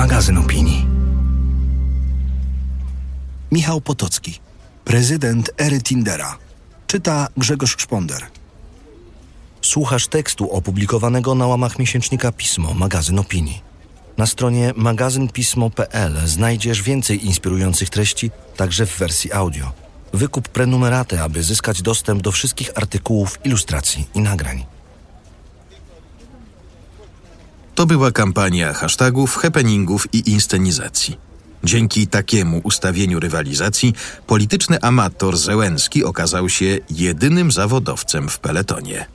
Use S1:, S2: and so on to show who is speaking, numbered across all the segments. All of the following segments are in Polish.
S1: magazyn opinii.
S2: Michał Potocki, prezydent ery Tindera. Czyta Grzegorz Szponder.
S3: Słuchasz tekstu opublikowanego na łamach miesięcznika Pismo, magazyn opinii. Na stronie magazynpismo.pl znajdziesz więcej inspirujących treści, także w wersji audio. Wykup prenumeraty, aby zyskać dostęp do wszystkich artykułów, ilustracji i nagrań.
S4: To była kampania hashtagów, happeningów i inscenizacji. Dzięki takiemu ustawieniu rywalizacji polityczny amator Zełenski okazał się jedynym zawodowcem w peletonie.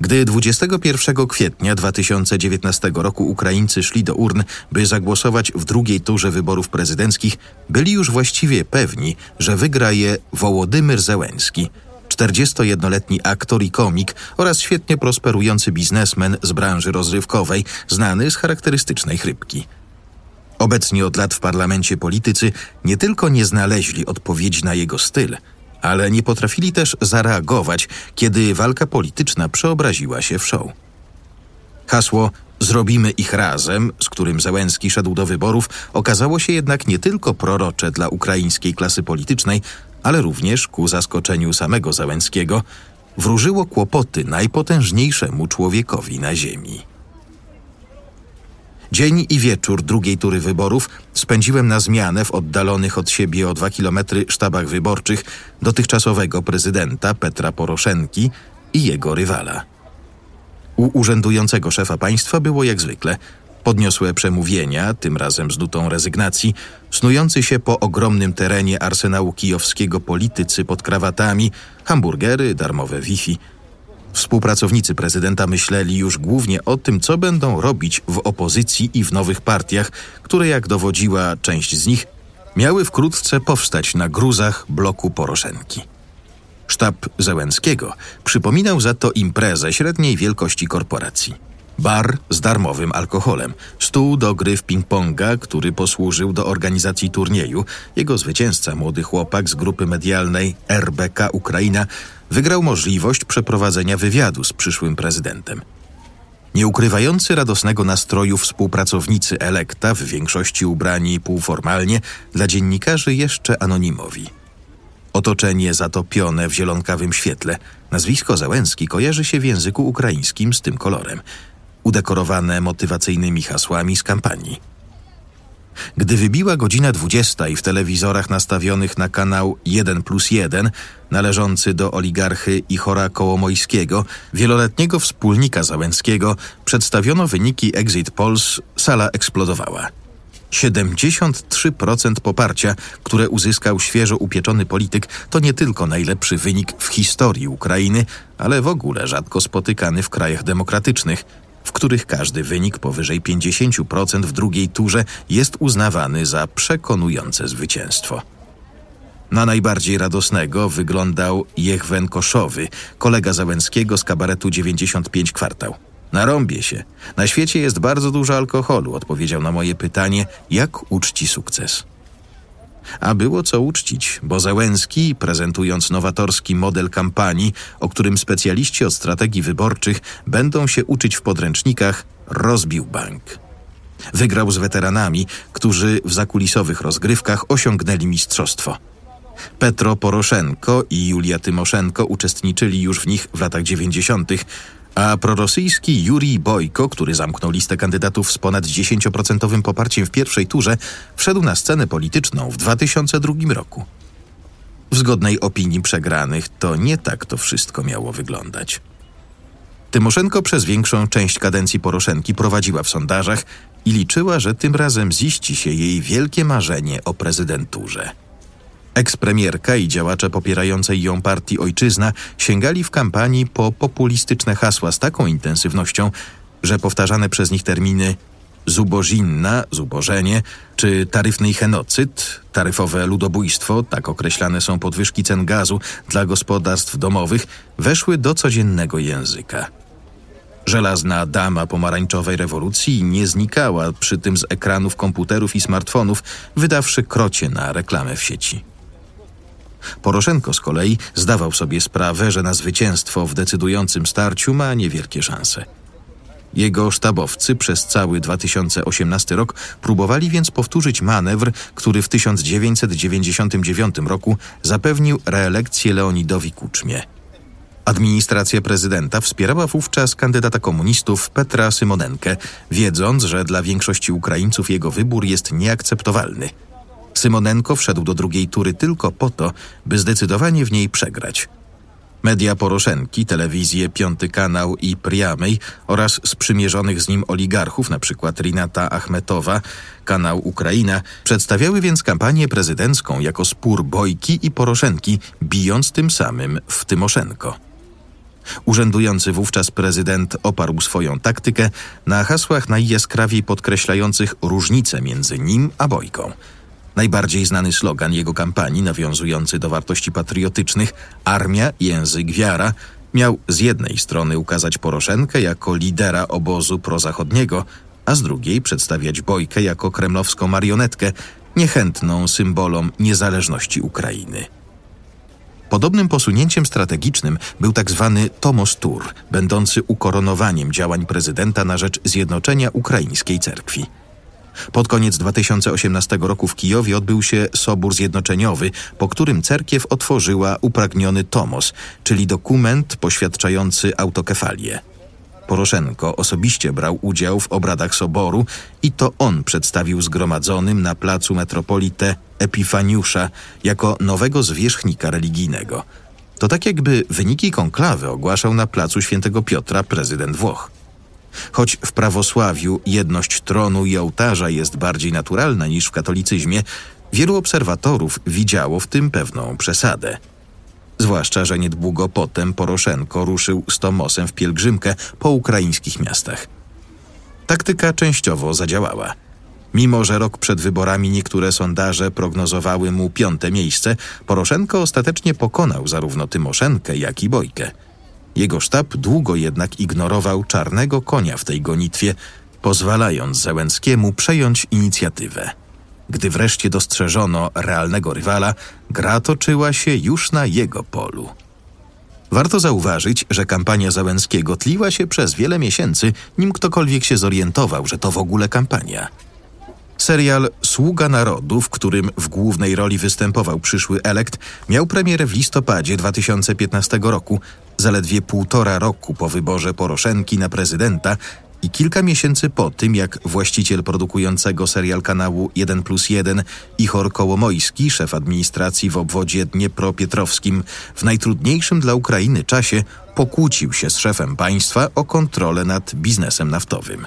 S4: Gdy 21 kwietnia 2019 roku Ukraińcy szli do urn, by zagłosować w drugiej turze wyborów prezydenckich, byli już właściwie pewni, że wygra je Wołodymyr Zełenski, 41-letni aktor i komik oraz świetnie prosperujący biznesmen z branży rozrywkowej, znany z charakterystycznej chrypki. Obecni od lat w parlamencie politycy nie tylko nie znaleźli odpowiedzi na jego styl, ale nie potrafili też zareagować, kiedy walka polityczna przeobraziła się w show. Hasło Zrobimy ich razem, z którym Zełenski szedł do wyborów, okazało się jednak nie tylko prorocze dla ukraińskiej klasy politycznej, ale również ku zaskoczeniu samego Zełenskiego, wróżyło kłopoty najpotężniejszemu człowiekowi na ziemi. Dzień i wieczór drugiej tury wyborów spędziłem na zmianę w oddalonych od siebie o dwa kilometry sztabach wyborczych dotychczasowego prezydenta Petra Poroszenki i jego rywala. U urzędującego szefa państwa było jak zwykle podniosłe przemówienia, tym razem z nutą rezygnacji, snujący się po ogromnym terenie arsenału kijowskiego politycy pod krawatami, hamburgery, darmowe Wi-Fi – Współpracownicy prezydenta myśleli już głównie o tym, co będą robić w opozycji i w nowych partiach, które, jak dowodziła część z nich, miały wkrótce powstać na gruzach bloku Poroszenki. Sztab Zełenskiego przypominał za to imprezę średniej wielkości korporacji. Bar z darmowym alkoholem, stół do gry w ping-ponga, który posłużył do organizacji turnieju. Jego zwycięzca, młody chłopak z grupy medialnej RBK Ukraina, wygrał możliwość przeprowadzenia wywiadu z przyszłym prezydentem. Nie ukrywający radosnego nastroju współpracownicy Elekta, w większości ubrani półformalnie, dla dziennikarzy jeszcze anonimowi. Otoczenie zatopione w zielonkawym świetle, nazwisko Załęski kojarzy się w języku ukraińskim z tym kolorem, udekorowane motywacyjnymi hasłami z kampanii. Gdy wybiła godzina 20 i w telewizorach nastawionych na kanał 1 plus 1, należący do oligarchy Ichora Kołomojskiego, wieloletniego wspólnika Załęckiego, przedstawiono wyniki Exit Polls, sala eksplodowała. 73% poparcia, które uzyskał świeżo upieczony polityk, to nie tylko najlepszy wynik w historii Ukrainy, ale w ogóle rzadko spotykany w krajach demokratycznych – w których każdy wynik powyżej 50% w drugiej turze jest uznawany za przekonujące zwycięstwo. Na najbardziej radosnego wyglądał Jechwen Koszowy, kolega Załęckiego z kabaretu 95 kwartał. Narąbie się. Na świecie jest bardzo dużo alkoholu, odpowiedział na moje pytanie, jak uczci sukces. A było co uczcić, bo Załęski, prezentując nowatorski model kampanii, o którym specjaliści od strategii wyborczych będą się uczyć w podręcznikach, rozbił bank. Wygrał z weteranami, którzy w zakulisowych rozgrywkach osiągnęli mistrzostwo. Petro Poroszenko i Julia Tymoszenko uczestniczyli już w nich w latach 90., a prorosyjski Jurij Bojko, który zamknął listę kandydatów z ponad 10% poparciem w pierwszej turze, wszedł na scenę polityczną w 2002 roku. W zgodnej opinii przegranych to nie tak to wszystko miało wyglądać. Tymoszenko przez większą część kadencji Poroszenki prowadziła w sondażach i liczyła, że tym razem ziści się jej wielkie marzenie o prezydenturze. Ekspremierka i działacze popierającej ją partii Ojczyzna sięgali w kampanii po populistyczne hasła z taką intensywnością, że powtarzane przez nich terminy zubożinna, zubożenie, czy taryfny genocyd, taryfowe ludobójstwo, tak określane są podwyżki cen gazu dla gospodarstw domowych, weszły do codziennego języka. Żelazna dama pomarańczowej rewolucji nie znikała przy tym z ekranów komputerów i smartfonów, wydawszy krocie na reklamę w sieci. Poroszenko z kolei zdawał sobie sprawę, że na zwycięstwo w decydującym starciu ma niewielkie szanse. Jego sztabowcy przez cały 2018 rok próbowali więc powtórzyć manewr, który w 1999 roku zapewnił reelekcję Leonidowi Kuczmie. Administracja prezydenta wspierała wówczas kandydata komunistów Petra Symonenkę, wiedząc, że dla większości Ukraińców jego wybór jest nieakceptowalny. Symonenko wszedł do drugiej tury tylko po to, by zdecydowanie w niej przegrać. Media Poroszenki, telewizje Piąty Kanał i Priamej oraz sprzymierzonych z nim oligarchów, np. Rinata Achmetowa, kanał Ukraina, przedstawiały więc kampanię prezydencką jako spór Bojki i Poroszenki, bijąc tym samym w Tymoszenko. Urzędujący wówczas prezydent oparł swoją taktykę na hasłach najjaskrawiej podkreślających różnicę między nim a Bojką – Najbardziej znany slogan jego kampanii, nawiązujący do wartości patriotycznych Armia, język, wiara, miał z jednej strony ukazać Poroszenkę jako lidera obozu prozachodniego, a z drugiej przedstawiać Bojkę jako kremlowską marionetkę, niechętną symbolom niezależności Ukrainy. Podobnym posunięciem strategicznym był. Tak Tomos Tur, będący ukoronowaniem działań prezydenta na rzecz zjednoczenia ukraińskiej cerkwi. Pod koniec 2018 roku w Kijowie odbył się Sobór Zjednoczeniowy, po którym cerkiew otworzyła upragniony tomos, czyli dokument poświadczający autokefalię. Poroszenko osobiście brał udział w obradach soboru i to on przedstawił zgromadzonym na placu metropolitę Epifaniusza jako nowego zwierzchnika religijnego. To tak jakby wyniki konklawy ogłaszał na placu Świętego Piotra prezydent Włoch. Choć w prawosławiu jedność tronu i ołtarza jest bardziej naturalna niż w katolicyzmie, wielu obserwatorów widziało w tym pewną przesadę. Zwłaszcza, że niedługo potem Poroszenko ruszył z Tomosem w pielgrzymkę po ukraińskich miastach. Taktyka częściowo zadziałała. Mimo, że rok przed wyborami niektóre sondaże prognozowały mu piąte miejsce, Poroszenko ostatecznie pokonał zarówno Tymoszenkę, jak i Bojkę – jego sztab długo jednak ignorował czarnego konia w tej gonitwie, pozwalając Zełenskiemu przejąć inicjatywę. Gdy wreszcie dostrzeżono realnego rywala, gra toczyła się już na jego polu. Warto zauważyć, że kampania Załęskiego tliła się przez wiele miesięcy, nim ktokolwiek się zorientował, że to w ogóle kampania. Serial Sługa Narodu, w którym w głównej roli występował przyszły elekt, miał premierę w listopadzie 2015 roku, zaledwie półtora roku po wyborze Poroszenki na prezydenta i kilka miesięcy po tym, jak właściciel produkującego serial kanału 1 plus 1 Ichor Kołomojski, szef administracji w obwodzie dniepropietrowskim, w najtrudniejszym dla Ukrainy czasie pokłócił się z szefem państwa o kontrolę nad biznesem naftowym.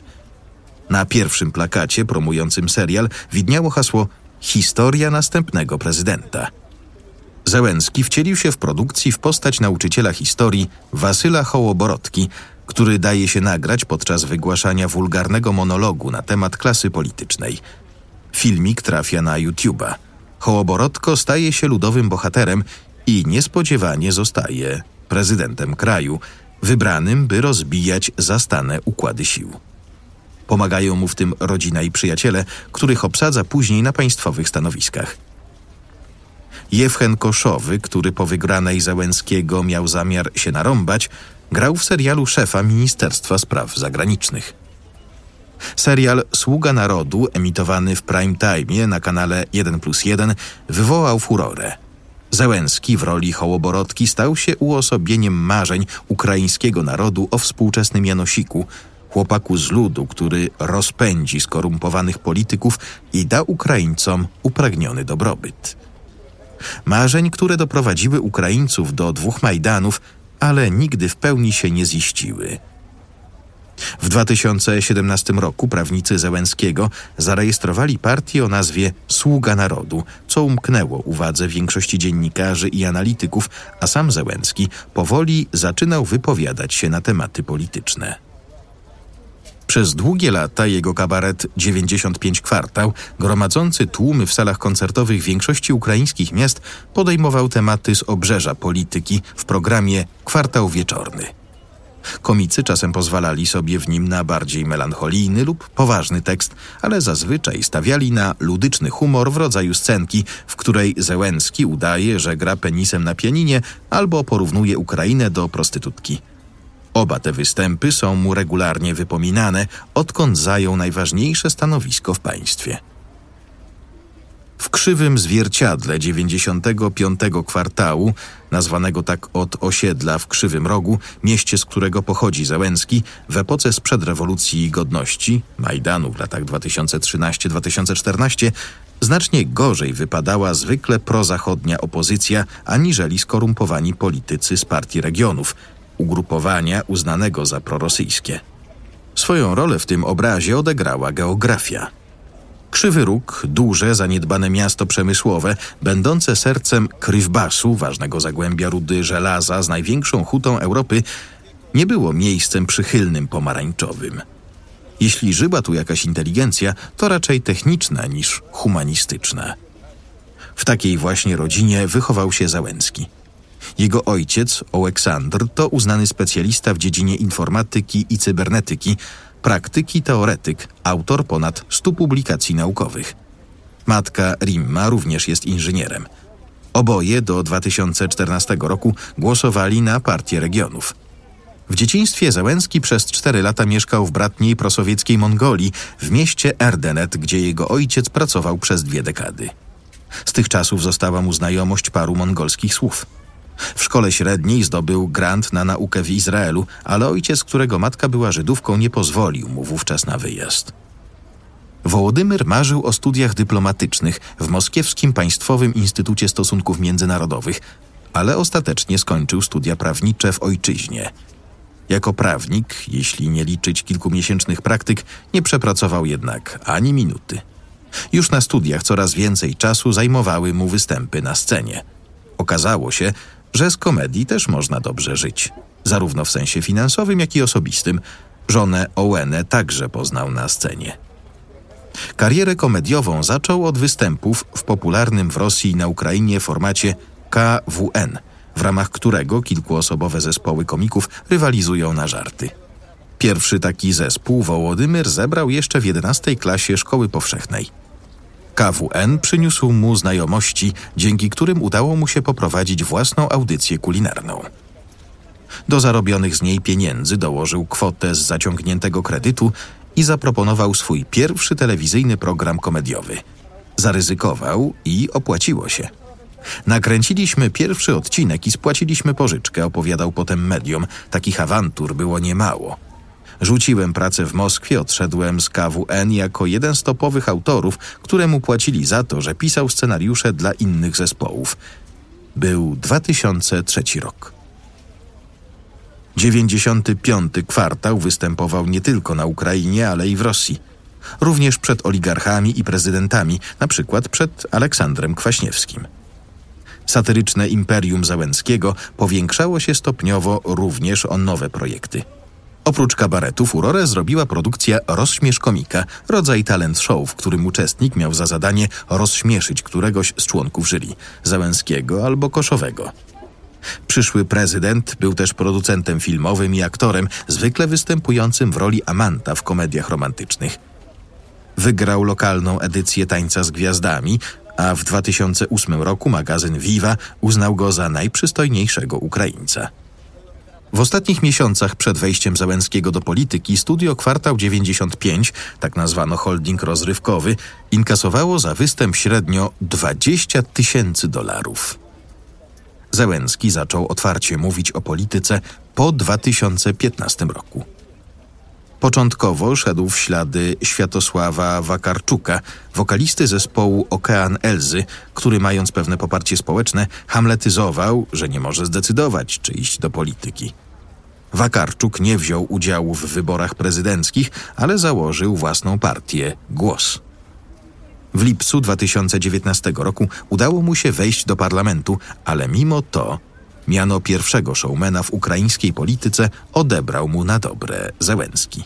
S4: Na pierwszym plakacie promującym serial widniało hasło Historia następnego prezydenta. Zełenski wcielił się w produkcji w postać nauczyciela historii Wasyla Hołoborotki, który daje się nagrać podczas wygłaszania wulgarnego monologu na temat klasy politycznej. Filmik trafia na YouTube'a. Hołoborotko staje się ludowym bohaterem i niespodziewanie zostaje prezydentem kraju, wybranym, by rozbijać zastane układy sił. Pomagają mu w tym rodzina i przyjaciele, których obsadza później na państwowych stanowiskach. Jewchen Koszowy, który po wygranej Załęskiego miał zamiar się narąbać, grał w serialu szefa Ministerstwa Spraw Zagranicznych. Serial Sługa Narodu, emitowany w prime time na kanale 1 plus 1, wywołał furorę. Załęski w roli Hołoborotki stał się uosobieniem marzeń ukraińskiego narodu o współczesnym Janosiku, chłopaku z ludu, który rozpędzi skorumpowanych polityków i da Ukraińcom upragniony dobrobyt. Marzeń, które doprowadziły Ukraińców do dwóch Majdanów, ale nigdy w pełni się nie ziściły. W 2017 roku prawnicy Zełenskiego zarejestrowali partię o nazwie Sługa Narodu, co umknęło uwadze większości dziennikarzy i analityków, a sam Zełenski powoli zaczynał wypowiadać się na tematy polityczne. Przez długie lata jego kabaret 95 kwartał, gromadzący tłumy w salach koncertowych większości ukraińskich miast, podejmował tematy z obrzeża polityki w programie Kwartał Wieczorny. Komicy czasem pozwalali sobie w nim na bardziej melancholijny lub poważny tekst, ale zazwyczaj stawiali na ludyczny humor w rodzaju scenki, w której Zełenski udaje, że gra penisem na pianinie albo porównuje Ukrainę do prostytutki. Oba te występy są mu regularnie wypominane, odkąd zajął najważniejsze stanowisko w państwie. W krzywym zwierciadle 95 kwartału, nazwanego tak od osiedla w Krzywym Rogu, mieście z którego pochodzi Załęski, w epoce sprzed rewolucji godności, Majdanu w latach 2013-2014, znacznie gorzej wypadała zwykle prozachodnia opozycja aniżeli skorumpowani politycy z partii regionów, ugrupowania uznanego za prorosyjskie. Swoją rolę w tym obrazie odegrała geografia – Krzywy Róg, duże, zaniedbane miasto przemysłowe, będące sercem Krywbasu, ważnego zagłębia rudy żelaza z największą hutą Europy, nie było miejscem przychylnym pomarańczowym. Jeśli żyła tu jakaś inteligencja, to raczej techniczna niż humanistyczna. W takiej właśnie rodzinie wychował się Załęski. Jego ojciec, Oleksandr, to uznany specjalista w dziedzinie informatyki i cybernetyki, praktyk i teoretyk, autor ponad 100 publikacji naukowych. Matka Rimma również jest inżynierem. Oboje do 2014 roku głosowali na Partię Regionów. W dzieciństwie Załęski przez cztery lata mieszkał w bratniej prosowieckiej Mongolii, w mieście Erdenet, gdzie jego ojciec pracował przez dwie dekady. Z tych czasów została mu znajomość paru mongolskich słów – w szkole średniej zdobył grant na naukę w Izraelu, ale ojciec, którego matka była Żydówką, nie pozwolił mu wówczas na wyjazd. Wołodymyr marzył o studiach dyplomatycznych w Moskiewskim Państwowym Instytucie Stosunków Międzynarodowych, ale ostatecznie skończył studia prawnicze w ojczyźnie. Jako prawnik, jeśli nie liczyć kilkumiesięcznych praktyk, nie przepracował jednak ani minuty. Już na studiach coraz więcej czasu zajmowały mu występy na scenie. Okazało się, że z komedii też można dobrze żyć, zarówno w sensie finansowym, jak i osobistym. Żonę Owenę także poznał na scenie. Karierę komediową zaczął od występów w popularnym w Rosji i na Ukrainie formacie KWN, w ramach którego kilkuosobowe zespoły komików rywalizują na żarty. Pierwszy taki zespół Wołodymyr zebrał jeszcze w 11 klasie szkoły powszechnej. KWN przyniósł mu znajomości, dzięki którym udało mu się poprowadzić własną audycję kulinarną. Do zarobionych z niej pieniędzy dołożył kwotę z zaciągniętego kredytu i zaproponował swój pierwszy telewizyjny program komediowy. Zaryzykował i opłaciło się. Nakręciliśmy pierwszy odcinek i spłaciliśmy pożyczkę, opowiadał potem mediom. Takich awantur było niemało. Rzuciłem pracę w Moskwie, odszedłem z KWN jako jeden z topowych autorów, któremu płacili za to, że pisał scenariusze dla innych zespołów. Był 2003 rok. 95. kwartał występował nie tylko na Ukrainie, ale i w Rosji. Również przed oligarchami i prezydentami, na przykład przed Aleksandrem Kwaśniewskim. Satyryczne imperium Załęckiego powiększało się stopniowo również o nowe projekty – Oprócz kabaretu Furore zrobiła produkcja Rozśmiesz komika, rodzaj talent show, w którym uczestnik miał za zadanie rozśmieszyć któregoś z członków jury, Załęskiego albo Koszowego. Przyszły prezydent był też producentem filmowym i aktorem, zwykle występującym w roli amanta w komediach romantycznych. Wygrał lokalną edycję Tańca z Gwiazdami, a w 2008 roku magazyn Viva uznał go za najprzystojniejszego Ukraińca. W ostatnich miesiącach przed wejściem Załęskiego do polityki Studio Kwartał 95, tak nazwano holding rozrywkowy, inkasowało za występ średnio 20 tysięcy dolarów. Załęski zaczął otwarcie mówić o polityce po 2015 roku. Początkowo szedł w ślady Światosława Wakarczuka, wokalisty zespołu Okean Elzy, który mając pewne poparcie społeczne, hamletyzował, że nie może zdecydować, czy iść do polityki. Wakarczuk nie wziął udziału w wyborach prezydenckich, ale założył własną partię Głos. W lipcu 2019 roku udało mu się wejść do parlamentu, ale mimo to miano pierwszego showmana w ukraińskiej polityce odebrał mu na dobre Zełenski.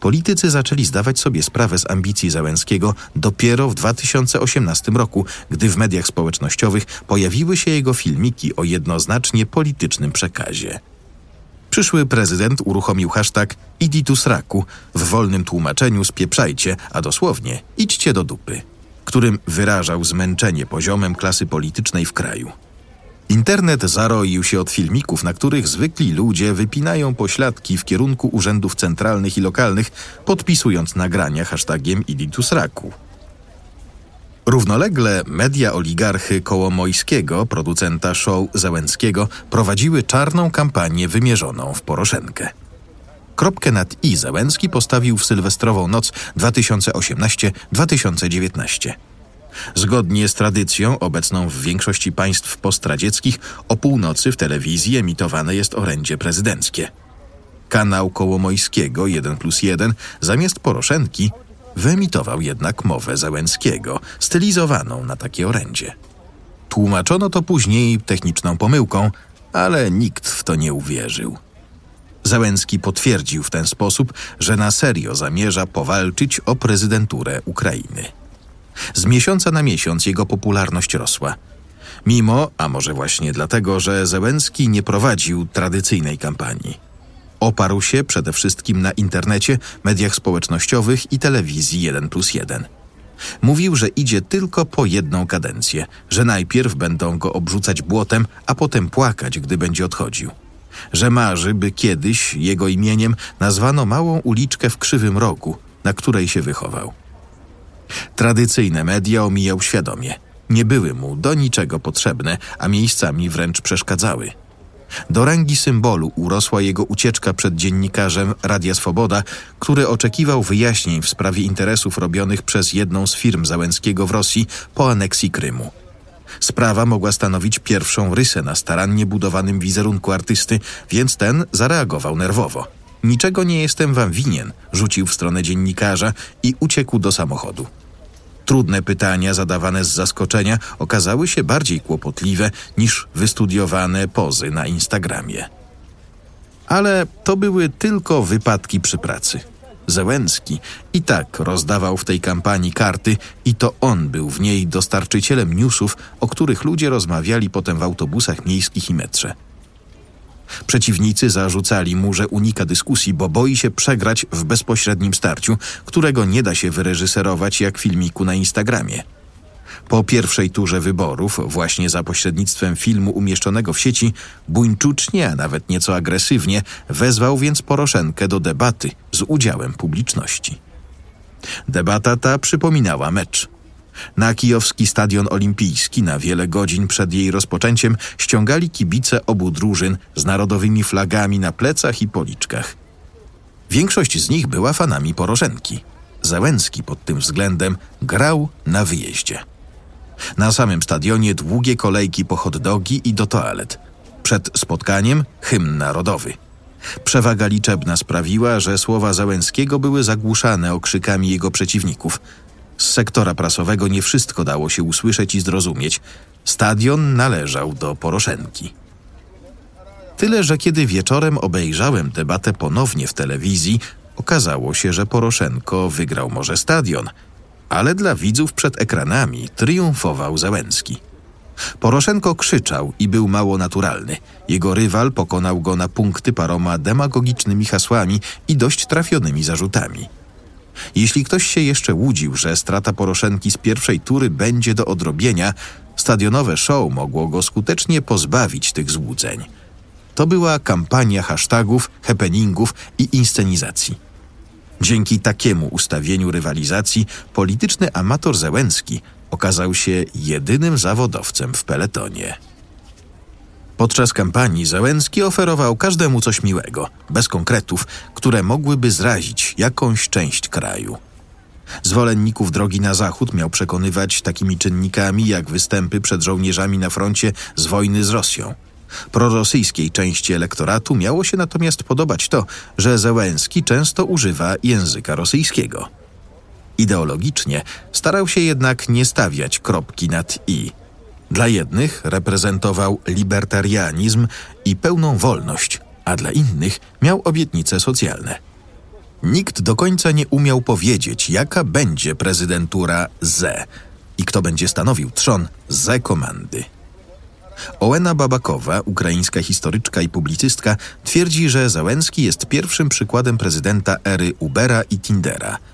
S4: Politycy zaczęli zdawać sobie sprawę z ambicji Załęskiego dopiero w 2018 roku, gdy w mediach społecznościowych pojawiły się jego filmiki o jednoznacznie politycznym przekazie. Przyszły prezydent uruchomił hashtag Iditusraku w wolnym tłumaczeniu spieprzajcie, a dosłownie idźcie do dupy, którym wyrażał zmęczenie poziomem klasy politycznej w kraju. Internet zaroił się od filmików, na których zwykli ludzie wypinają pośladki w kierunku urzędów centralnych i lokalnych, podpisując nagrania hashtagiem Iditusraku. Równolegle media oligarchy Kołomojskiego, producenta show Załęckiego, prowadziły czarną kampanię wymierzoną w Poroszenkę. Kropkę nad i Załęcki postawił w sylwestrową noc 2018-2019. Zgodnie z tradycją obecną w większości państw postradzieckich, o północy w telewizji emitowane jest orędzie prezydenckie. Kanał Kołomojskiego 1 plus 1 zamiast Poroszenki wyemitował jednak mowę Załęckiego, stylizowaną na takie orędzie. Tłumaczono to później techniczną pomyłką, ale nikt w to nie uwierzył. Załęcki potwierdził w ten sposób, że na serio zamierza powalczyć o prezydenturę Ukrainy. Z miesiąca na miesiąc jego popularność rosła. Mimo, a może właśnie dlatego, że Zełenski nie prowadził tradycyjnej kampanii. Oparł się przede wszystkim na internecie, mediach społecznościowych i telewizji 1 plus 1. Mówił, że idzie tylko po jedną kadencję, że najpierw będą go obrzucać błotem, a potem płakać, gdy będzie odchodził. Że marzy, by kiedyś jego imieniem nazwano małą uliczkę w Krzywym Rogu, na której się wychował. Tradycyjne media omijał świadomie. Nie były mu do niczego potrzebne, a miejscami wręcz przeszkadzały. Do rangi symbolu urosła jego ucieczka przed dziennikarzem Radia Swoboda, który oczekiwał wyjaśnień w sprawie interesów robionych przez jedną z firm Załęckiego w Rosji po aneksji Krymu. Sprawa mogła stanowić pierwszą rysę na starannie budowanym wizerunku artysty, więc ten zareagował nerwowo. Niczego nie jestem wam winien, rzucił w stronę dziennikarza i uciekł do samochodu. Trudne pytania zadawane z zaskoczenia okazały się bardziej kłopotliwe niż wystudiowane pozy na Instagramie. Ale to były tylko wypadki przy pracy. Zełenski i tak rozdawał w tej kampanii karty i to on był w niej dostarczycielem newsów, o których ludzie rozmawiali potem w autobusach miejskich i metrze. Przeciwnicy zarzucali mu, że unika dyskusji, bo boi się przegrać w bezpośrednim starciu, którego nie da się wyreżyserować jak filmiku na Instagramie. Po pierwszej turze wyborów, właśnie za pośrednictwem filmu umieszczonego w sieci, buńczucznie, a nawet nieco agresywnie, wezwał więc Poroszenkę do debaty z udziałem publiczności. Debata ta przypominała mecz. Na kijowski stadion olimpijski na wiele godzin przed jej rozpoczęciem ściągali kibice obu drużyn z narodowymi flagami na plecach i policzkach. Większość z nich była fanami Poroszenki. Załęcki pod tym względem grał na wyjeździe. Na samym stadionie długie kolejki po hot dogi i do toalet. Przed spotkaniem hymn narodowy. Przewaga liczebna sprawiła, że słowa Załęckiego były zagłuszane okrzykami jego przeciwników. Z sektora prasowego nie wszystko dało się usłyszeć i zrozumieć. Stadion należał do Poroszenki. Tyle, że kiedy wieczorem obejrzałem debatę ponownie w telewizji, okazało się, że Poroszenko wygrał może stadion, ale dla widzów przed ekranami triumfował Załęcki. Poroszenko krzyczał i był mało naturalny. Jego rywal pokonał go na punkty paroma demagogicznymi hasłami i dość trafionymi zarzutami. Jeśli ktoś się jeszcze łudził, że strata Poroszenki z pierwszej tury będzie do odrobienia, stadionowe show mogło go skutecznie pozbawić tych złudzeń. To była kampania hashtagów, happeningów i inscenizacji. Dzięki takiemu ustawieniu rywalizacji polityczny amator Zełenski okazał się jedynym zawodowcem w peletonie. Podczas kampanii Zełenski oferował każdemu coś miłego, bez konkretów, które mogłyby zrazić jakąś część kraju. Zwolenników drogi na zachód miał przekonywać takimi czynnikami jak występy przed żołnierzami na froncie z wojny z Rosją. Prorosyjskiej części elektoratu miało się natomiast podobać to, że Zełenski często używa języka rosyjskiego. Ideologicznie starał się jednak nie stawiać kropki nad i. Dla jednych reprezentował libertarianizm i pełną wolność, a dla innych miał obietnice socjalne. Nikt do końca nie umiał powiedzieć, jaka będzie prezydentura Z i kto będzie stanowił trzon Z komandy. Ołena Babakowa, ukraińska historyczka i publicystka, twierdzi, że Załęski jest pierwszym przykładem prezydenta ery Ubera i Tindera –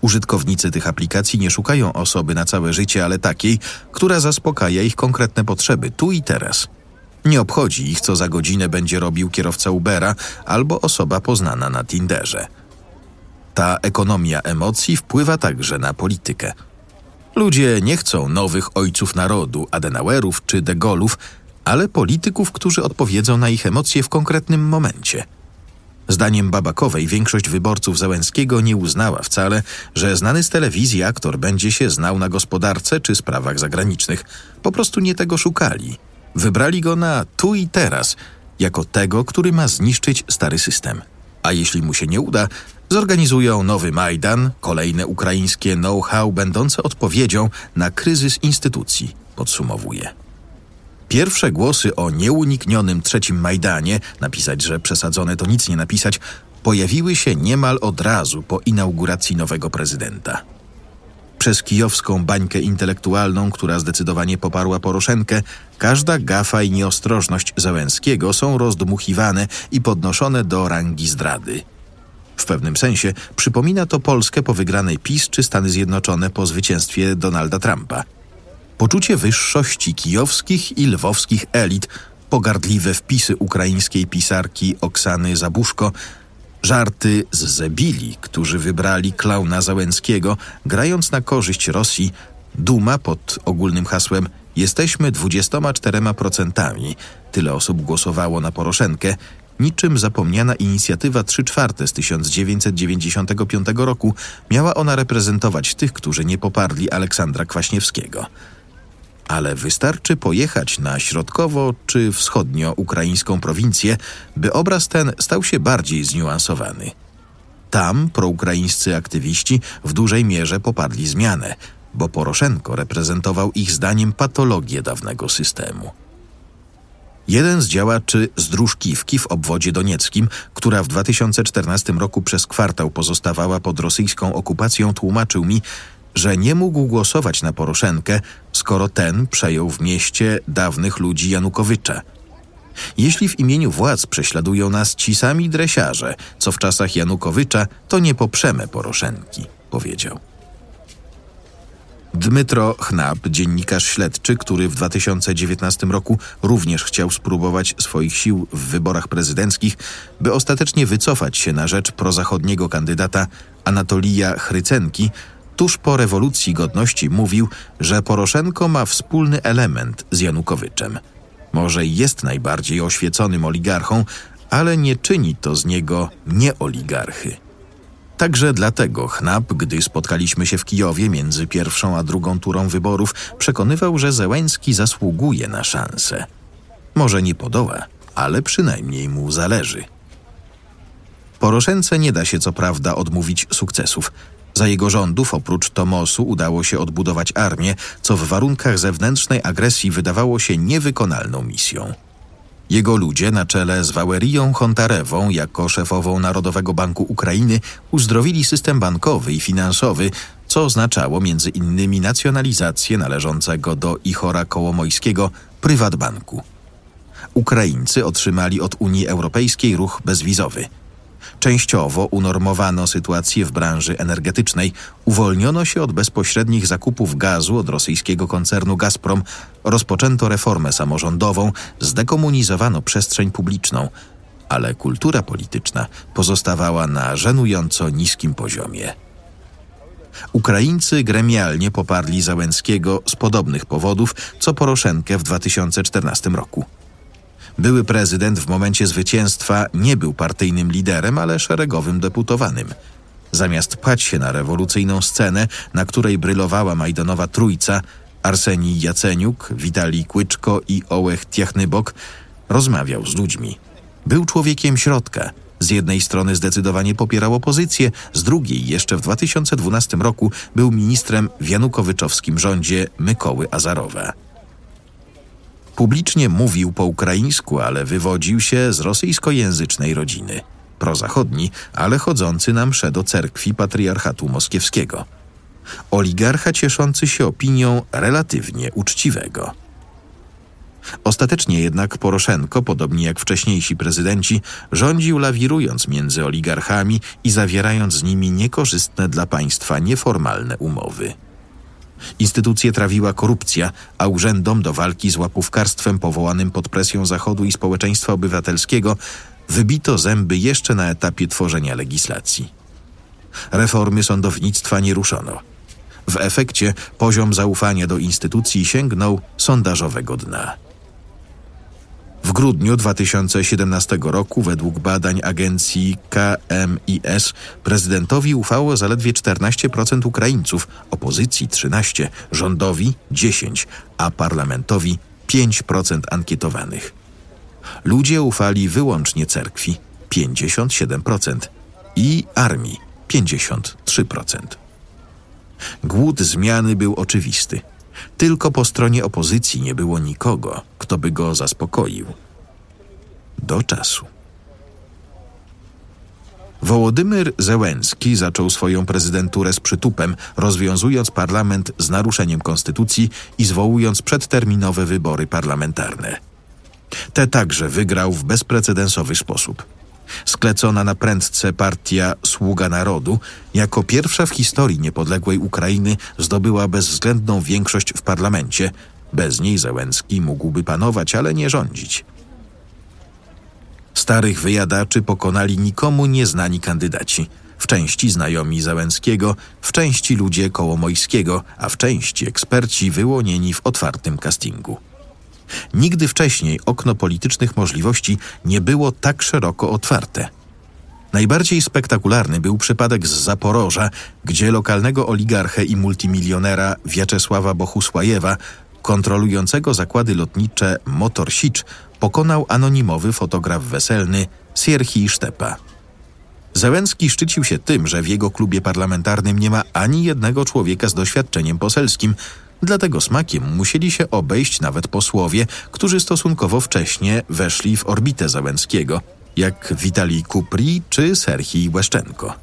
S4: Użytkownicy tych aplikacji nie szukają osoby na całe życie, ale takiej, która zaspokaja ich konkretne potrzeby tu i teraz. Nie obchodzi ich, co za godzinę będzie robił kierowca Ubera albo osoba poznana na Tinderze. Ta ekonomia emocji wpływa także na politykę. Ludzie nie chcą nowych ojców narodu, Adenauerów czy De Gaulle'ów, ale polityków, którzy odpowiedzą na ich emocje w konkretnym momencie. Zdaniem Babakowej większość wyborców Załęskiego nie uznała wcale, że znany z telewizji aktor będzie się znał na gospodarce czy sprawach zagranicznych. Po prostu nie tego szukali. Wybrali go na tu i teraz, jako tego, który ma zniszczyć stary system. A jeśli mu się nie uda, zorganizują nowy Majdan, kolejne ukraińskie know-how będące odpowiedzią na kryzys instytucji, podsumowuje. Pierwsze głosy o nieuniknionym trzecim Majdanie, napisać, że przesadzone to nic nie napisać, pojawiły się niemal od razu po inauguracji nowego prezydenta. Przez kijowską bańkę intelektualną, która zdecydowanie poparła Poroszenkę, każda gafa i nieostrożność Załęskiego są rozdmuchiwane i podnoszone do rangi zdrady. W pewnym sensie przypomina to Polskę po wygranej PiS czy Stany Zjednoczone po zwycięstwie Donalda Trumpa. Poczucie wyższości kijowskich i lwowskich elit, pogardliwe wpisy ukraińskiej pisarki Oksany Zabuszko, żarty z Zebili, którzy wybrali klauna Załęckiego, grając na korzyść Rosji, duma pod ogólnym hasłem Jesteśmy 24%, tyle osób głosowało na Poroszenkę, niczym zapomniana inicjatywa 3 czwarte z 1995 roku miała ona reprezentować tych, którzy nie poparli Aleksandra Kwaśniewskiego. Ale wystarczy pojechać na środkowo czy wschodnio-ukraińską prowincję, by obraz ten stał się bardziej zniuansowany. Tam proukraińscy aktywiści w dużej mierze popadli zmianę, bo Poroszenko reprezentował ich zdaniem patologię dawnego systemu. Jeden z działaczy z Dróżkiwki w obwodzie donieckim, która w 2014 roku przez kwartał pozostawała pod rosyjską okupacją, tłumaczył mi, że nie mógł głosować na Poroszenkę, skoro ten przejął w mieście dawnych ludzi Janukowycza. Jeśli w imieniu władz prześladują nas ci sami dresiarze, co w czasach Janukowycza, to nie poprzemy Poroszenki, powiedział. Dmytro Chnab, dziennikarz śledczy, który w 2019 roku również chciał spróbować swoich sił w wyborach prezydenckich, by ostatecznie wycofać się na rzecz prozachodniego kandydata Anatolija Chrycenki, tuż po rewolucji godności mówił, że Poroszenko ma wspólny element z Janukowiczem. Może jest najbardziej oświeconym oligarchą, ale nie czyni to z niego nieoligarchy. Także dlatego Chnab, gdy spotkaliśmy się w Kijowie między pierwszą a drugą turą wyborów, przekonywał, że Zełęński zasługuje na szansę. Może nie podoła, ale przynajmniej mu zależy. Poroszence nie da się co prawda odmówić sukcesów. Za jego rządów oprócz Tomosu udało się odbudować armię, co w warunkach zewnętrznej agresji wydawało się niewykonalną misją. Jego ludzie na czele z Wałerią Hontarewą jako szefową Narodowego Banku Ukrainy uzdrowili system bankowy i finansowy, co oznaczało między innymi nacjonalizację należącego do Ichora Kołomojskiego prywatbanku. Ukraińcy otrzymali od Unii Europejskiej ruch bezwizowy – Częściowo unormowano sytuację w branży energetycznej, uwolniono się od bezpośrednich zakupów gazu od rosyjskiego koncernu Gazprom, rozpoczęto reformę samorządową, zdekomunizowano przestrzeń publiczną, ale kultura polityczna pozostawała na żenująco niskim poziomie. Ukraińcy gremialnie poparli Załęckiego z podobnych powodów, co Poroszenkę w 2014 roku. Były prezydent w momencie zwycięstwa nie był partyjnym liderem, ale szeregowym deputowanym. Zamiast pchać się na rewolucyjną scenę, na której brylowała Majdanowa Trójca, Arsenij Jaceniuk, Witalij Kłyczko i Ołech Tiechnybok, rozmawiał z ludźmi. Był człowiekiem środka. Z jednej strony zdecydowanie popierał opozycję, z drugiej jeszcze w 2012 roku był ministrem w janukowyczowskim rządzie Mykoły Azarowa. Publicznie mówił po ukraińsku, ale wywodził się z rosyjskojęzycznej rodziny. Prozachodni, ale chodzący na msze do cerkwi patriarchatu moskiewskiego. Oligarcha cieszący się opinią relatywnie uczciwego. Ostatecznie jednak Poroszenko, podobnie jak wcześniejsi prezydenci, rządził lawirując między oligarchami i zawierając z nimi niekorzystne dla państwa nieformalne umowy. Instytucje trawiła korupcja, a urzędom do walki z łapówkarstwem powołanym pod presją Zachodu i społeczeństwa obywatelskiego wybito zęby jeszcze na etapie tworzenia legislacji. Reformy sądownictwa nie ruszono. W efekcie poziom zaufania do instytucji sięgnął sondażowego dna. W grudniu 2017 roku, według badań agencji KMIS, prezydentowi ufało zaledwie 14% Ukraińców, opozycji 13%, rządowi 10%, a parlamentowi 5% ankietowanych. Ludzie ufali wyłącznie cerkwi 57% i armii 53%. Głód zmiany był oczywisty. Tylko po stronie opozycji nie było nikogo, kto by go zaspokoił. Do czasu. Wołodymyr Zełenski zaczął swoją prezydenturę z przytupem, rozwiązując parlament z naruszeniem konstytucji i zwołując przedterminowe wybory parlamentarne. Te także wygrał w bezprecedensowy sposób. Sklecona na prędce partia Sługa Narodu jako pierwsza w historii niepodległej Ukrainy zdobyła bezwzględną większość w parlamencie. Bez niej Zełenski mógłby panować, ale nie rządzić. Starych wyjadaczy pokonali nikomu nieznani kandydaci. W części znajomi Załęskiego, w części ludzie Kołomojskiego, a w części eksperci wyłonieni w otwartym castingu. Nigdy wcześniej okno politycznych możliwości nie było tak szeroko otwarte. Najbardziej spektakularny był przypadek z Zaporoża, gdzie lokalnego oligarchę i multimilionera Wiaczesława Bohusłajewa, kontrolującego zakłady lotnicze Motor Sicz, pokonał anonimowy fotograf weselny Sierhii Sztepa. Zełenski szczycił się tym, że w jego klubie parlamentarnym nie ma ani jednego człowieka z doświadczeniem poselskim, Dlatego smakiem musieli się obejść nawet posłowie, którzy stosunkowo wcześnie weszli w orbitę Załęckiego, jak Witalij Kupri czy Serhii Łeszczenko.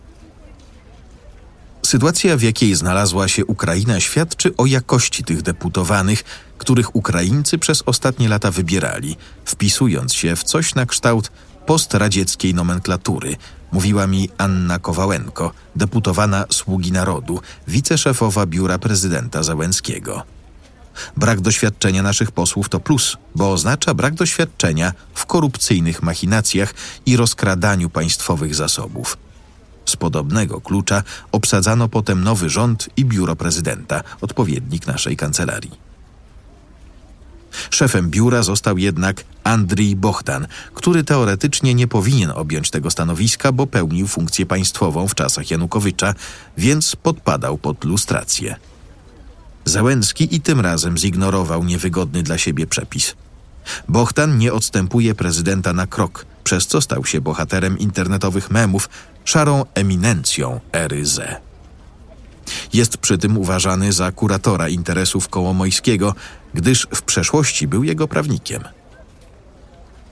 S4: Sytuacja, w jakiej znalazła się Ukraina, świadczy o jakości tych deputowanych, których Ukraińcy przez ostatnie lata wybierali, wpisując się w coś na kształt postradzieckiej nomenklatury, mówiła mi Anna Kowałenko, deputowana Sługi Narodu, wiceszefowa biura prezydenta Załęckiego. Brak doświadczenia naszych posłów to plus, bo oznacza brak doświadczenia w korupcyjnych machinacjach i rozkradaniu państwowych zasobów. Z podobnego klucza obsadzano potem nowy rząd i biuro prezydenta, odpowiednik naszej kancelarii. Szefem biura został jednak Andrii Bohdan, który teoretycznie nie powinien objąć tego stanowiska, bo pełnił funkcję państwową w czasach Janukowycza, więc podpadał pod lustrację. Załęcki i tym razem zignorował niewygodny dla siebie przepis. Bohdan nie odstępuje prezydenta na krok, przez co stał się bohaterem internetowych memów, szarą eminencją ery Z. Jest przy tym uważany za kuratora interesów Kołomojskiego, gdyż w przeszłości był jego prawnikiem.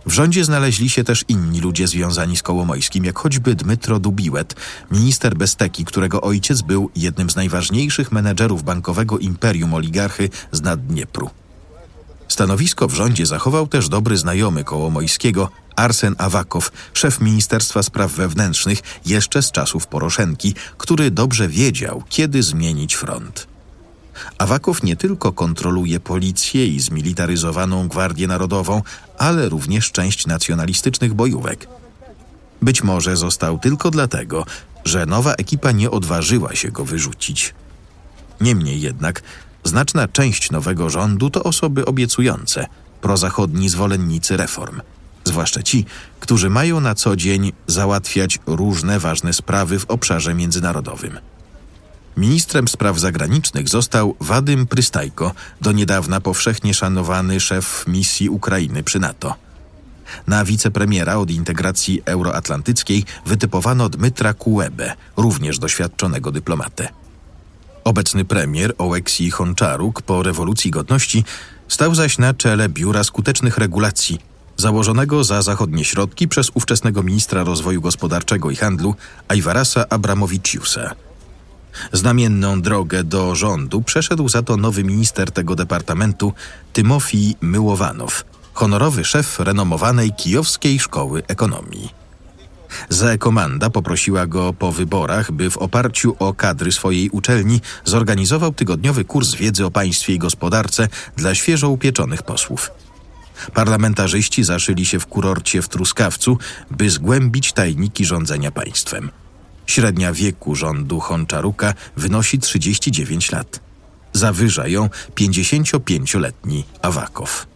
S4: W rządzie znaleźli się też inni ludzie związani z Kołomojskim, jak choćby Dmytro Dubiłet, minister Besteki, którego ojciec był jednym z najważniejszych menedżerów bankowego imperium oligarchy z Naddniepru. Stanowisko w rządzie zachował też dobry znajomy Kołomojskiego, Arsen Awakow, szef Ministerstwa Spraw Wewnętrznych jeszcze z czasów Poroszenki, który dobrze wiedział, kiedy zmienić front. Awakow nie tylko kontroluje policję i zmilitaryzowaną Gwardię Narodową, ale również część nacjonalistycznych bojówek. Być może został tylko dlatego, że nowa ekipa nie odważyła się go wyrzucić. Niemniej jednak znaczna część nowego rządu to osoby obiecujące, prozachodni zwolennicy reform – zwłaszcza ci, którzy mają na co dzień załatwiać różne ważne sprawy w obszarze międzynarodowym. Ministrem spraw zagranicznych został Wadym Prystajko, do niedawna powszechnie szanowany szef misji Ukrainy przy NATO. Na wicepremiera od integracji euroatlantyckiej wytypowano Dmytra Kułebę, również doświadczonego dyplomatę. Obecny premier Oleksij Honczaruk po rewolucji godności stał zaś na czele Biura Skutecznych Regulacji założonego za zachodnie środki przez ówczesnego ministra rozwoju gospodarczego i handlu Ajwarasa Abramowiciusa. Znamienną drogę do rządu przeszedł za to nowy minister tego departamentu Tymofij Myłowanow, honorowy szef renomowanej kijowskiej szkoły ekonomii. Zeekomanda poprosiła go po wyborach, by w oparciu o kadry swojej uczelni zorganizował tygodniowy kurs wiedzy o państwie i gospodarce dla świeżo upieczonych posłów. Parlamentarzyści zaszyli się w kurorcie w Truskawcu, by zgłębić tajniki rządzenia państwem. Średnia wieku rządu Honczaruka wynosi 39 lat. Zawyża ją 55-letni Awakow.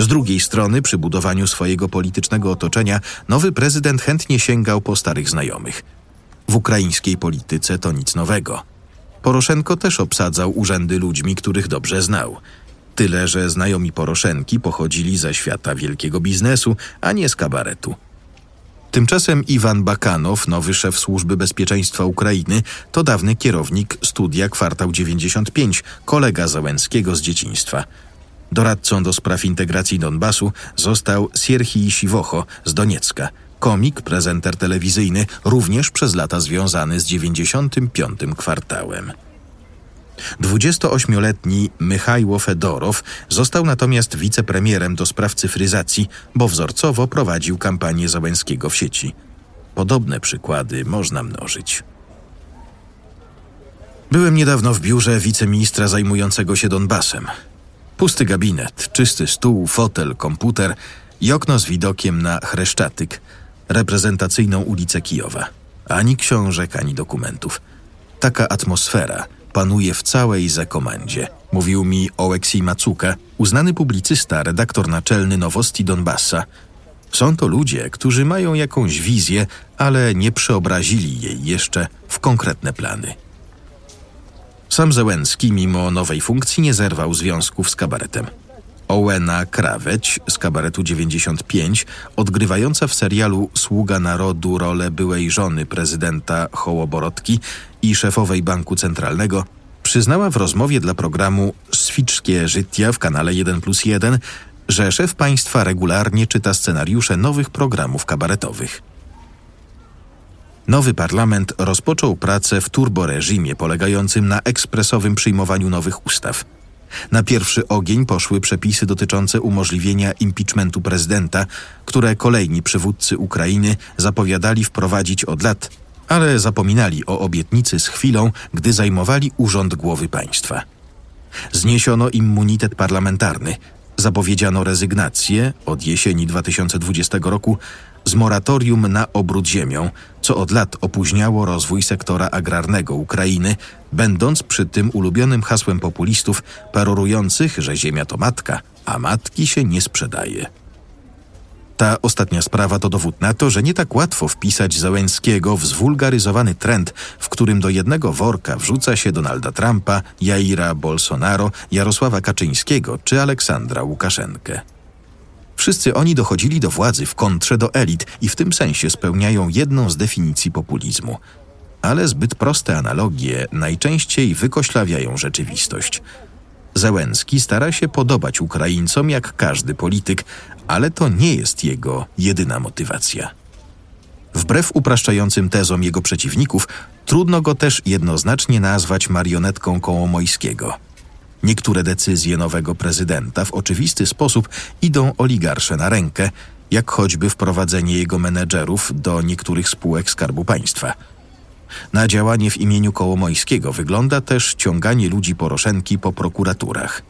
S4: Z drugiej strony, przy budowaniu swojego politycznego otoczenia, nowy prezydent chętnie sięgał po starych znajomych. W ukraińskiej polityce to nic nowego. Poroszenko też obsadzał urzędy ludźmi, których dobrze znał. Tyle, że znajomi Poroszenki pochodzili ze świata wielkiego biznesu, a nie z kabaretu. Tymczasem Iwan Bakanow, nowy szef Służby Bezpieczeństwa Ukrainy, to dawny kierownik studia Kwartał 95, kolega Załęckiego z dzieciństwa. Doradcą do spraw integracji Donbasu został Sierhii Siwocho z Doniecka, komik, prezenter telewizyjny, również przez lata związany z 95. kwartałem. 28-letni Mychajło Fedorow został natomiast wicepremierem do spraw cyfryzacji, bo wzorcowo prowadził kampanię Załęskiego w sieci. Podobne przykłady można mnożyć. Byłem niedawno w biurze wiceministra zajmującego się Donbasem. Pusty gabinet, czysty stół, fotel, komputer i okno z widokiem na Chreszczatyk, reprezentacyjną ulicę Kijowa. Ani książek, ani dokumentów. Taka atmosfera – panuje w całej Zekomandzie, mówił mi Oleksij Macuka, uznany publicysta, redaktor naczelny Nowosti Donbassa. Są to ludzie, którzy mają jakąś wizję, ale nie przeobrazili jej jeszcze w konkretne plany. Sam Zełenski, mimo nowej funkcji, nie zerwał związków z kabaretem. Owena Kraweć z kabaretu 95, odgrywająca w serialu Sługa Narodu rolę byłej żony prezydenta Hołoborotki i szefowej Banku Centralnego, przyznała w rozmowie dla programu Swiczkie Żytia w kanale 1 plus 1, że szef państwa regularnie czyta scenariusze nowych programów kabaretowych. Nowy parlament rozpoczął pracę w turboreżimie polegającym na ekspresowym przyjmowaniu nowych ustaw – na pierwszy ogień poszły przepisy dotyczące umożliwienia impeachmentu prezydenta, które kolejni przywódcy Ukrainy zapowiadali wprowadzić od lat, ale zapominali o obietnicy z chwilą, gdy zajmowali urząd głowy państwa. Zniesiono immunitet parlamentarny, zapowiedziano rezygnację od jesieni 2020 roku z moratorium na obrót ziemią, co od lat opóźniało rozwój sektora agrarnego Ukrainy, będąc przy tym ulubionym hasłem populistów perorujących, że ziemia to matka, a matki się nie sprzedaje. Ta ostatnia sprawa to dowód na to, że nie tak łatwo wpisać Załęskiego w zwulgaryzowany trend, w którym do jednego worka wrzuca się Donalda Trumpa, Jaira Bolsonaro, Jarosława Kaczyńskiego czy Aleksandra Łukaszenkę. Wszyscy oni dochodzili do władzy w kontrze do elit i w tym sensie spełniają jedną z definicji populizmu. Ale zbyt proste analogie najczęściej wykoślawiają rzeczywistość. Zełenski stara się podobać Ukraińcom jak każdy polityk, ale to nie jest jego jedyna motywacja. Wbrew upraszczającym tezom jego przeciwników, trudno go też jednoznacznie nazwać marionetką Kołomojskiego – Niektóre decyzje nowego prezydenta w oczywisty sposób idą oligarsze na rękę, jak choćby wprowadzenie jego menedżerów do niektórych spółek Skarbu Państwa. Na działanie w imieniu Kołomojskiego wygląda też ciąganie ludzi Poroszenki po prokuraturach.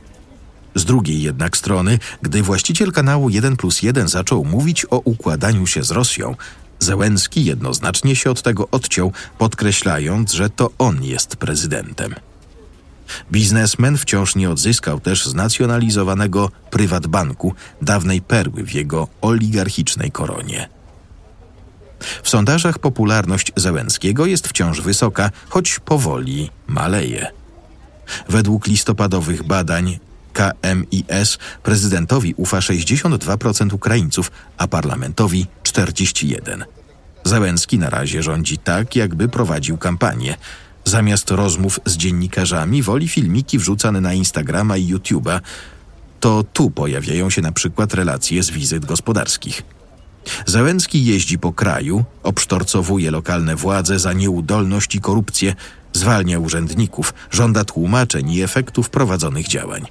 S4: Z drugiej jednak strony, gdy właściciel kanału 1 plus 1 zaczął mówić o układaniu się z Rosją, Zełenski jednoznacznie się od tego odciął, podkreślając, że to on jest prezydentem. Biznesmen wciąż nie odzyskał też znacjonalizowanego prywatbanku, dawnej perły w jego oligarchicznej koronie. W sondażach popularność Zełenskiego jest wciąż wysoka, choć powoli maleje. Według listopadowych badań KMIS prezydentowi ufa 62% Ukraińców, a parlamentowi 41%. Zełenski na razie rządzi tak, jakby prowadził kampanię. Zamiast rozmów z dziennikarzami woli filmiki wrzucane na Instagrama i YouTube'a. To tu pojawiają się na przykład relacje z wizyt gospodarskich. Załęcki jeździ po kraju, obsztorcowuje lokalne władze za nieudolność i korupcję, zwalnia urzędników, żąda tłumaczeń i efektów prowadzonych działań.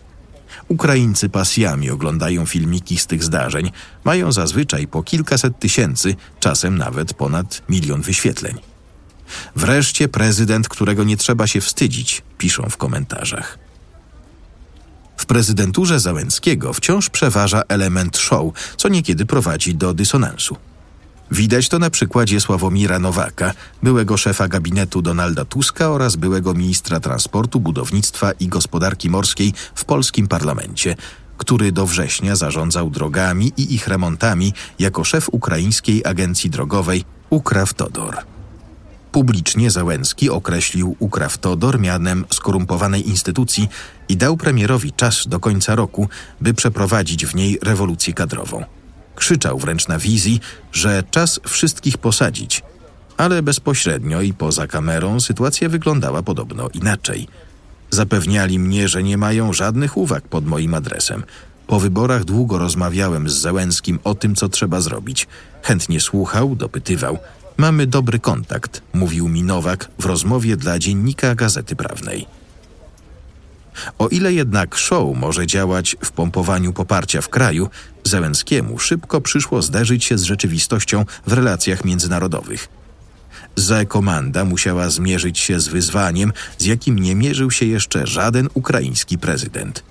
S4: Ukraińcy pasjami oglądają filmiki z tych zdarzeń, mają zazwyczaj po kilkaset tysięcy, czasem nawet ponad milion wyświetleń. Wreszcie prezydent, którego nie trzeba się wstydzić, piszą w komentarzach. W prezydenturze Załęckiego wciąż przeważa element show, co niekiedy prowadzi do dysonansu. Widać to na przykładzie Sławomira Nowaka, byłego szefa gabinetu Donalda Tuska oraz byłego ministra transportu, budownictwa i gospodarki morskiej w polskim parlamencie, który do września zarządzał drogami i ich remontami jako szef ukraińskiej agencji drogowej Ukrawtodor. Publicznie Załęski określił Ukrawtodor mianem skorumpowanej instytucji i dał premierowi czas do końca roku, by przeprowadzić w niej rewolucję kadrową. Krzyczał wręcz na wizji, że czas wszystkich posadzić. Ale bezpośrednio i poza kamerą sytuacja wyglądała podobno inaczej. Zapewniali mnie, że nie mają żadnych uwag pod moim adresem. Po wyborach długo rozmawiałem z Załęskim o tym, co trzeba zrobić. Chętnie słuchał, dopytywał. Mamy dobry kontakt, mówił mi Nowak w rozmowie dla dziennika Gazety Prawnej. O ile jednak show może działać w pompowaniu poparcia w kraju, Zełenskiemu szybko przyszło zderzyć się z rzeczywistością w relacjach międzynarodowych. Zekomanda musiała zmierzyć się z wyzwaniem, z jakim nie mierzył się jeszcze żaden ukraiński prezydent.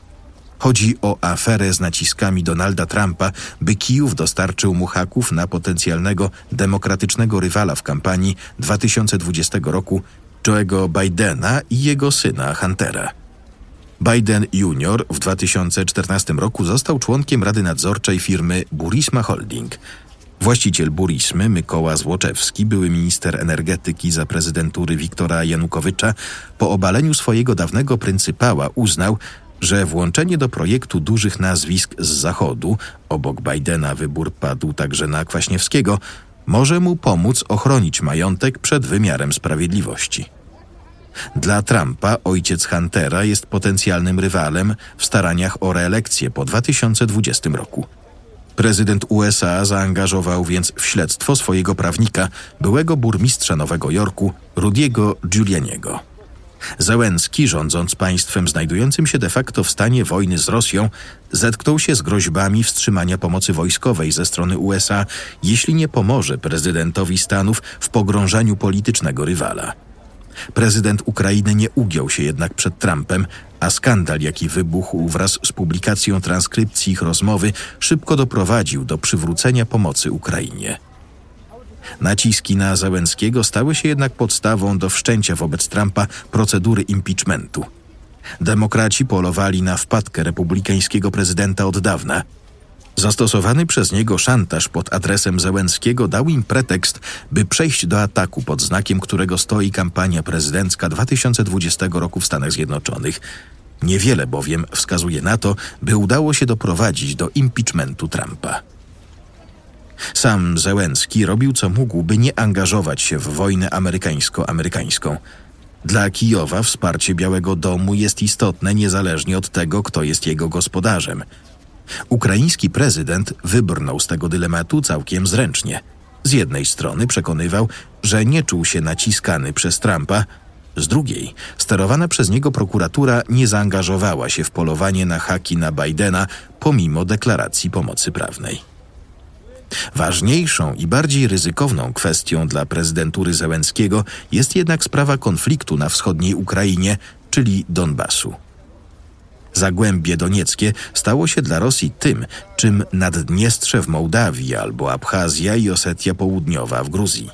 S4: Chodzi o aferę z naciskami Donalda Trumpa, by Kijów dostarczył mu haków na potencjalnego demokratycznego rywala w kampanii 2020 roku, Joe'ego Bidena i jego syna Huntera. Biden Jr. w 2014 roku został członkiem Rady Nadzorczej firmy Burisma Holding. Właściciel Burismy, Mykoła Złoczewski, były minister energetyki za prezydentury Wiktora Janukowycza, po obaleniu swojego dawnego pryncypała uznał, że włączenie do projektu dużych nazwisk z Zachodu, obok Bidena wybór padł także na Kwaśniewskiego, może mu pomóc ochronić majątek przed wymiarem sprawiedliwości. Dla Trumpa ojciec Huntera jest potencjalnym rywalem w staraniach o reelekcję po 2020 roku. Prezydent USA zaangażował więc w śledztwo swojego prawnika, byłego burmistrza Nowego Jorku, Rudiego Giulianiego. Załęcki, rządząc państwem znajdującym się de facto w stanie wojny z Rosją, zetknął się z groźbami wstrzymania pomocy wojskowej ze strony USA, jeśli nie pomoże prezydentowi Stanów w pogrążaniu politycznego rywala. Prezydent Ukrainy nie ugiął się jednak przed Trumpem, a skandal, jaki wybuchł wraz z publikacją transkrypcji ich rozmowy, szybko doprowadził do przywrócenia pomocy Ukrainie. Naciski na Załęckiego stały się jednak podstawą do wszczęcia wobec Trumpa procedury impeachmentu. Demokraci polowali na wpadkę republikańskiego prezydenta od dawna – Zastosowany przez niego szantaż pod adresem Zełenskiego dał im pretekst, by przejść do ataku pod znakiem którego stoi kampania prezydencka 2020 roku w Stanach Zjednoczonych. Niewiele bowiem wskazuje na to, by udało się doprowadzić do impeachmentu Trumpa. Sam Zełenski robił co mógł, by nie angażować się w wojnę amerykańsko-amerykańską. Dla Kijowa wsparcie Białego Domu jest istotne niezależnie od tego, kto jest jego gospodarzem – Ukraiński prezydent wybrnął z tego dylematu całkiem zręcznie. Z jednej strony przekonywał, że nie czuł się naciskany przez Trumpa, z drugiej, sterowana przez niego prokuratura nie zaangażowała się w polowanie na haki na Bidena pomimo deklaracji pomocy prawnej. Ważniejszą i bardziej ryzykowną kwestią dla prezydentury Zełenskiego jest jednak sprawa konfliktu na wschodniej Ukrainie, czyli Donbasu. Zagłębie Donieckie stało się dla Rosji tym, czym Naddniestrze w Mołdawii albo Abchazja i Osetia Południowa w Gruzji.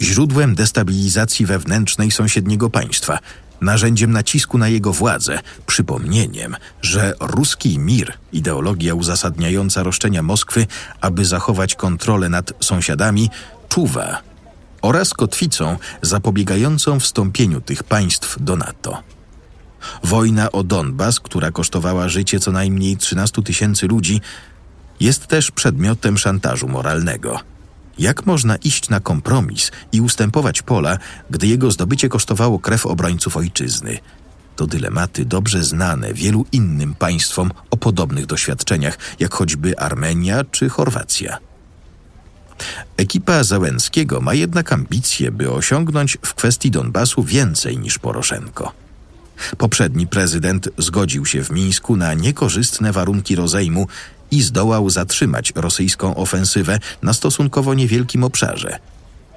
S4: Źródłem destabilizacji wewnętrznej sąsiedniego państwa, narzędziem nacisku na jego władzę, przypomnieniem, że ruski mir, ideologia uzasadniająca roszczenia Moskwy, aby zachować kontrolę nad sąsiadami, czuwa oraz kotwicą zapobiegającą wstąpieniu tych państw do NATO. Wojna o Donbas, która kosztowała życie co najmniej 13 tysięcy ludzi, jest też przedmiotem szantażu moralnego. Jak można iść na kompromis i ustępować pola, gdy jego zdobycie kosztowało krew obrońców ojczyzny? To dylematy dobrze znane wielu innym państwom o podobnych doświadczeniach, jak choćby Armenia czy Chorwacja. Ekipa Załęckiego ma jednak ambicje, by osiągnąć w kwestii Donbasu więcej niż Poroszenko. Poprzedni prezydent zgodził się w Mińsku na niekorzystne warunki rozejmu i zdołał zatrzymać rosyjską ofensywę na stosunkowo niewielkim obszarze.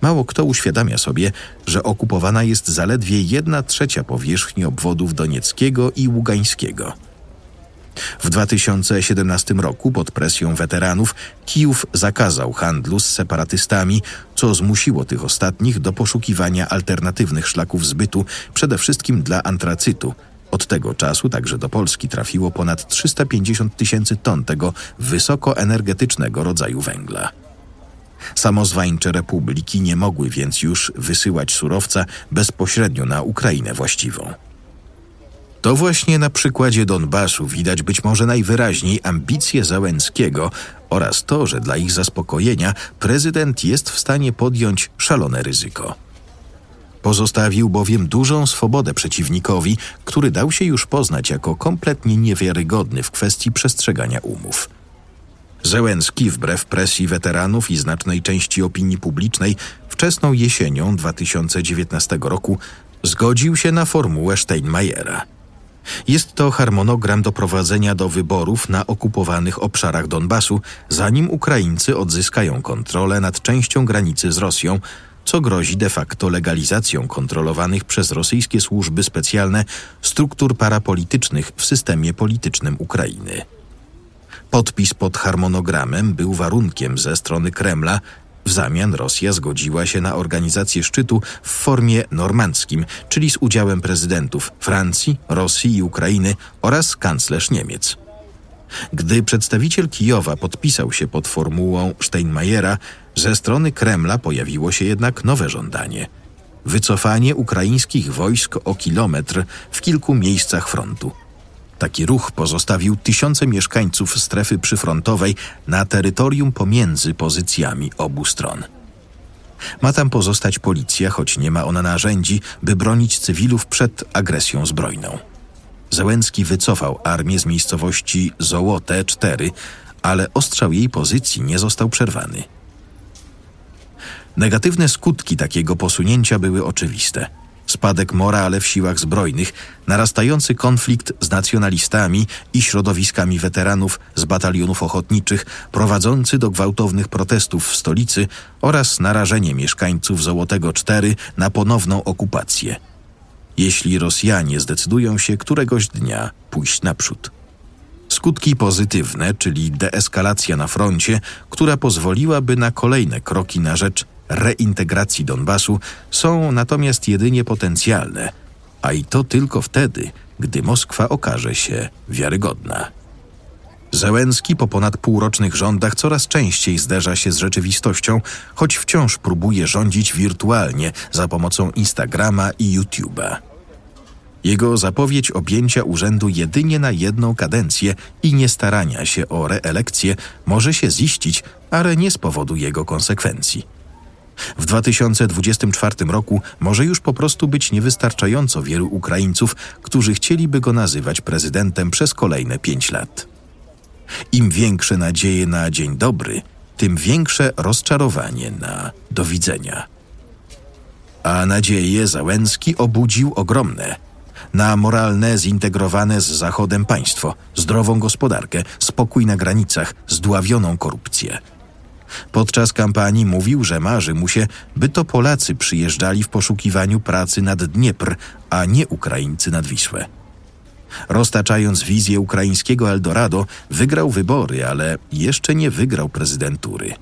S4: Mało kto uświadamia sobie, że okupowana jest zaledwie jedna trzecia powierzchni obwodów donieckiego i ługańskiego. W 2017 roku pod presją weteranów Kijów zakazał handlu z separatystami, co zmusiło tych ostatnich do poszukiwania alternatywnych szlaków zbytu, przede wszystkim dla antracytu. Od tego czasu także do Polski trafiło ponad 350 tysięcy ton tego wysokoenergetycznego rodzaju węgla. Samozwańcze republiki nie mogły więc już wysyłać surowca bezpośrednio na Ukrainę właściwą. To właśnie na przykładzie Donbasu widać być może najwyraźniej ambicje Załęckiego oraz to, że dla ich zaspokojenia prezydent jest w stanie podjąć szalone ryzyko. Pozostawił bowiem dużą swobodę przeciwnikowi, który dał się już poznać jako kompletnie niewiarygodny w kwestii przestrzegania umów. Zełenski, wbrew presji weteranów i znacznej części opinii publicznej, wczesną jesienią 2019 roku zgodził się na formułę Steinmeiera. Jest to harmonogram doprowadzenia do wyborów na okupowanych obszarach Donbasu, zanim Ukraińcy odzyskają kontrolę nad częścią granicy z Rosją, co grozi de facto legalizacją kontrolowanych przez rosyjskie służby specjalne struktur parapolitycznych w systemie politycznym Ukrainy. Podpis pod harmonogramem był warunkiem ze strony Kremla. W zamian Rosja zgodziła się na organizację szczytu w formie normandzkim, czyli z udziałem prezydentów Francji, Rosji i Ukrainy oraz kanclerz Niemiec. Gdy przedstawiciel Kijowa podpisał się pod formułą Steinmeiera, ze strony Kremla pojawiło się jednak nowe żądanie wycofanie ukraińskich wojsk o kilometr w kilku miejscach frontu. Taki ruch pozostawił tysiące mieszkańców strefy przyfrontowej na terytorium pomiędzy pozycjami obu stron. Ma tam pozostać policja, choć nie ma ona narzędzi, by bronić cywilów przed agresją zbrojną. Zełenski wycofał armię z miejscowości Zołote 4, ale ostrzał jej pozycji nie został przerwany. Negatywne skutki takiego posunięcia były oczywiste – spadek morale w siłach zbrojnych, narastający konflikt z nacjonalistami i środowiskami weteranów z batalionów ochotniczych, prowadzący do gwałtownych protestów w stolicy oraz narażenie mieszkańców Złotego Cztery na ponowną okupację. Jeśli Rosjanie zdecydują się któregoś dnia pójść naprzód. Skutki pozytywne, czyli deeskalacja na froncie, która pozwoliłaby na kolejne kroki na rzecz reintegracji Donbasu są natomiast jedynie potencjalne, a i to tylko wtedy, gdy Moskwa okaże się wiarygodna. Zełenski po ponad półrocznych rządach coraz częściej zderza się z rzeczywistością, choć wciąż próbuje rządzić wirtualnie za pomocą Instagrama i YouTube'a. Jego zapowiedź objęcia urzędu jedynie na jedną kadencję i nie starania się o reelekcję może się ziścić, ale nie z powodu jego konsekwencji. W 2024 roku może już po prostu być niewystarczająco wielu Ukraińców, którzy chcieliby go nazywać prezydentem przez kolejne pięć lat. Im większe nadzieje na dzień dobry, tym większe rozczarowanie na do widzenia. A nadzieje Załęski obudził ogromne. Na moralne, zintegrowane z Zachodem państwo, zdrową gospodarkę, spokój na granicach, zdławioną korupcję – Podczas kampanii mówił, że marzy mu się, by to Polacy przyjeżdżali w poszukiwaniu pracy nad Dniepr, a nie Ukraińcy nad Wisłę. Roztaczając wizję ukraińskiego Eldorado, wygrał wybory, ale jeszcze nie wygrał prezydentury.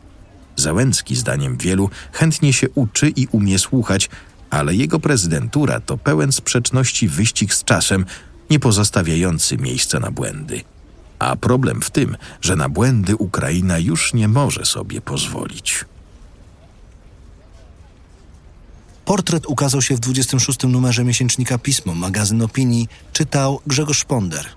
S4: Załęcki, zdaniem wielu, chętnie się uczy i umie słuchać, ale jego prezydentura to pełen sprzeczności wyścig z czasem, nie pozostawiający miejsca na błędy. A problem w tym, że na błędy Ukraina już nie może sobie pozwolić.
S2: Portret ukazał się w 26 numerze miesięcznika Pismo, magazyn opinii, czytał Grzegorz Szponder.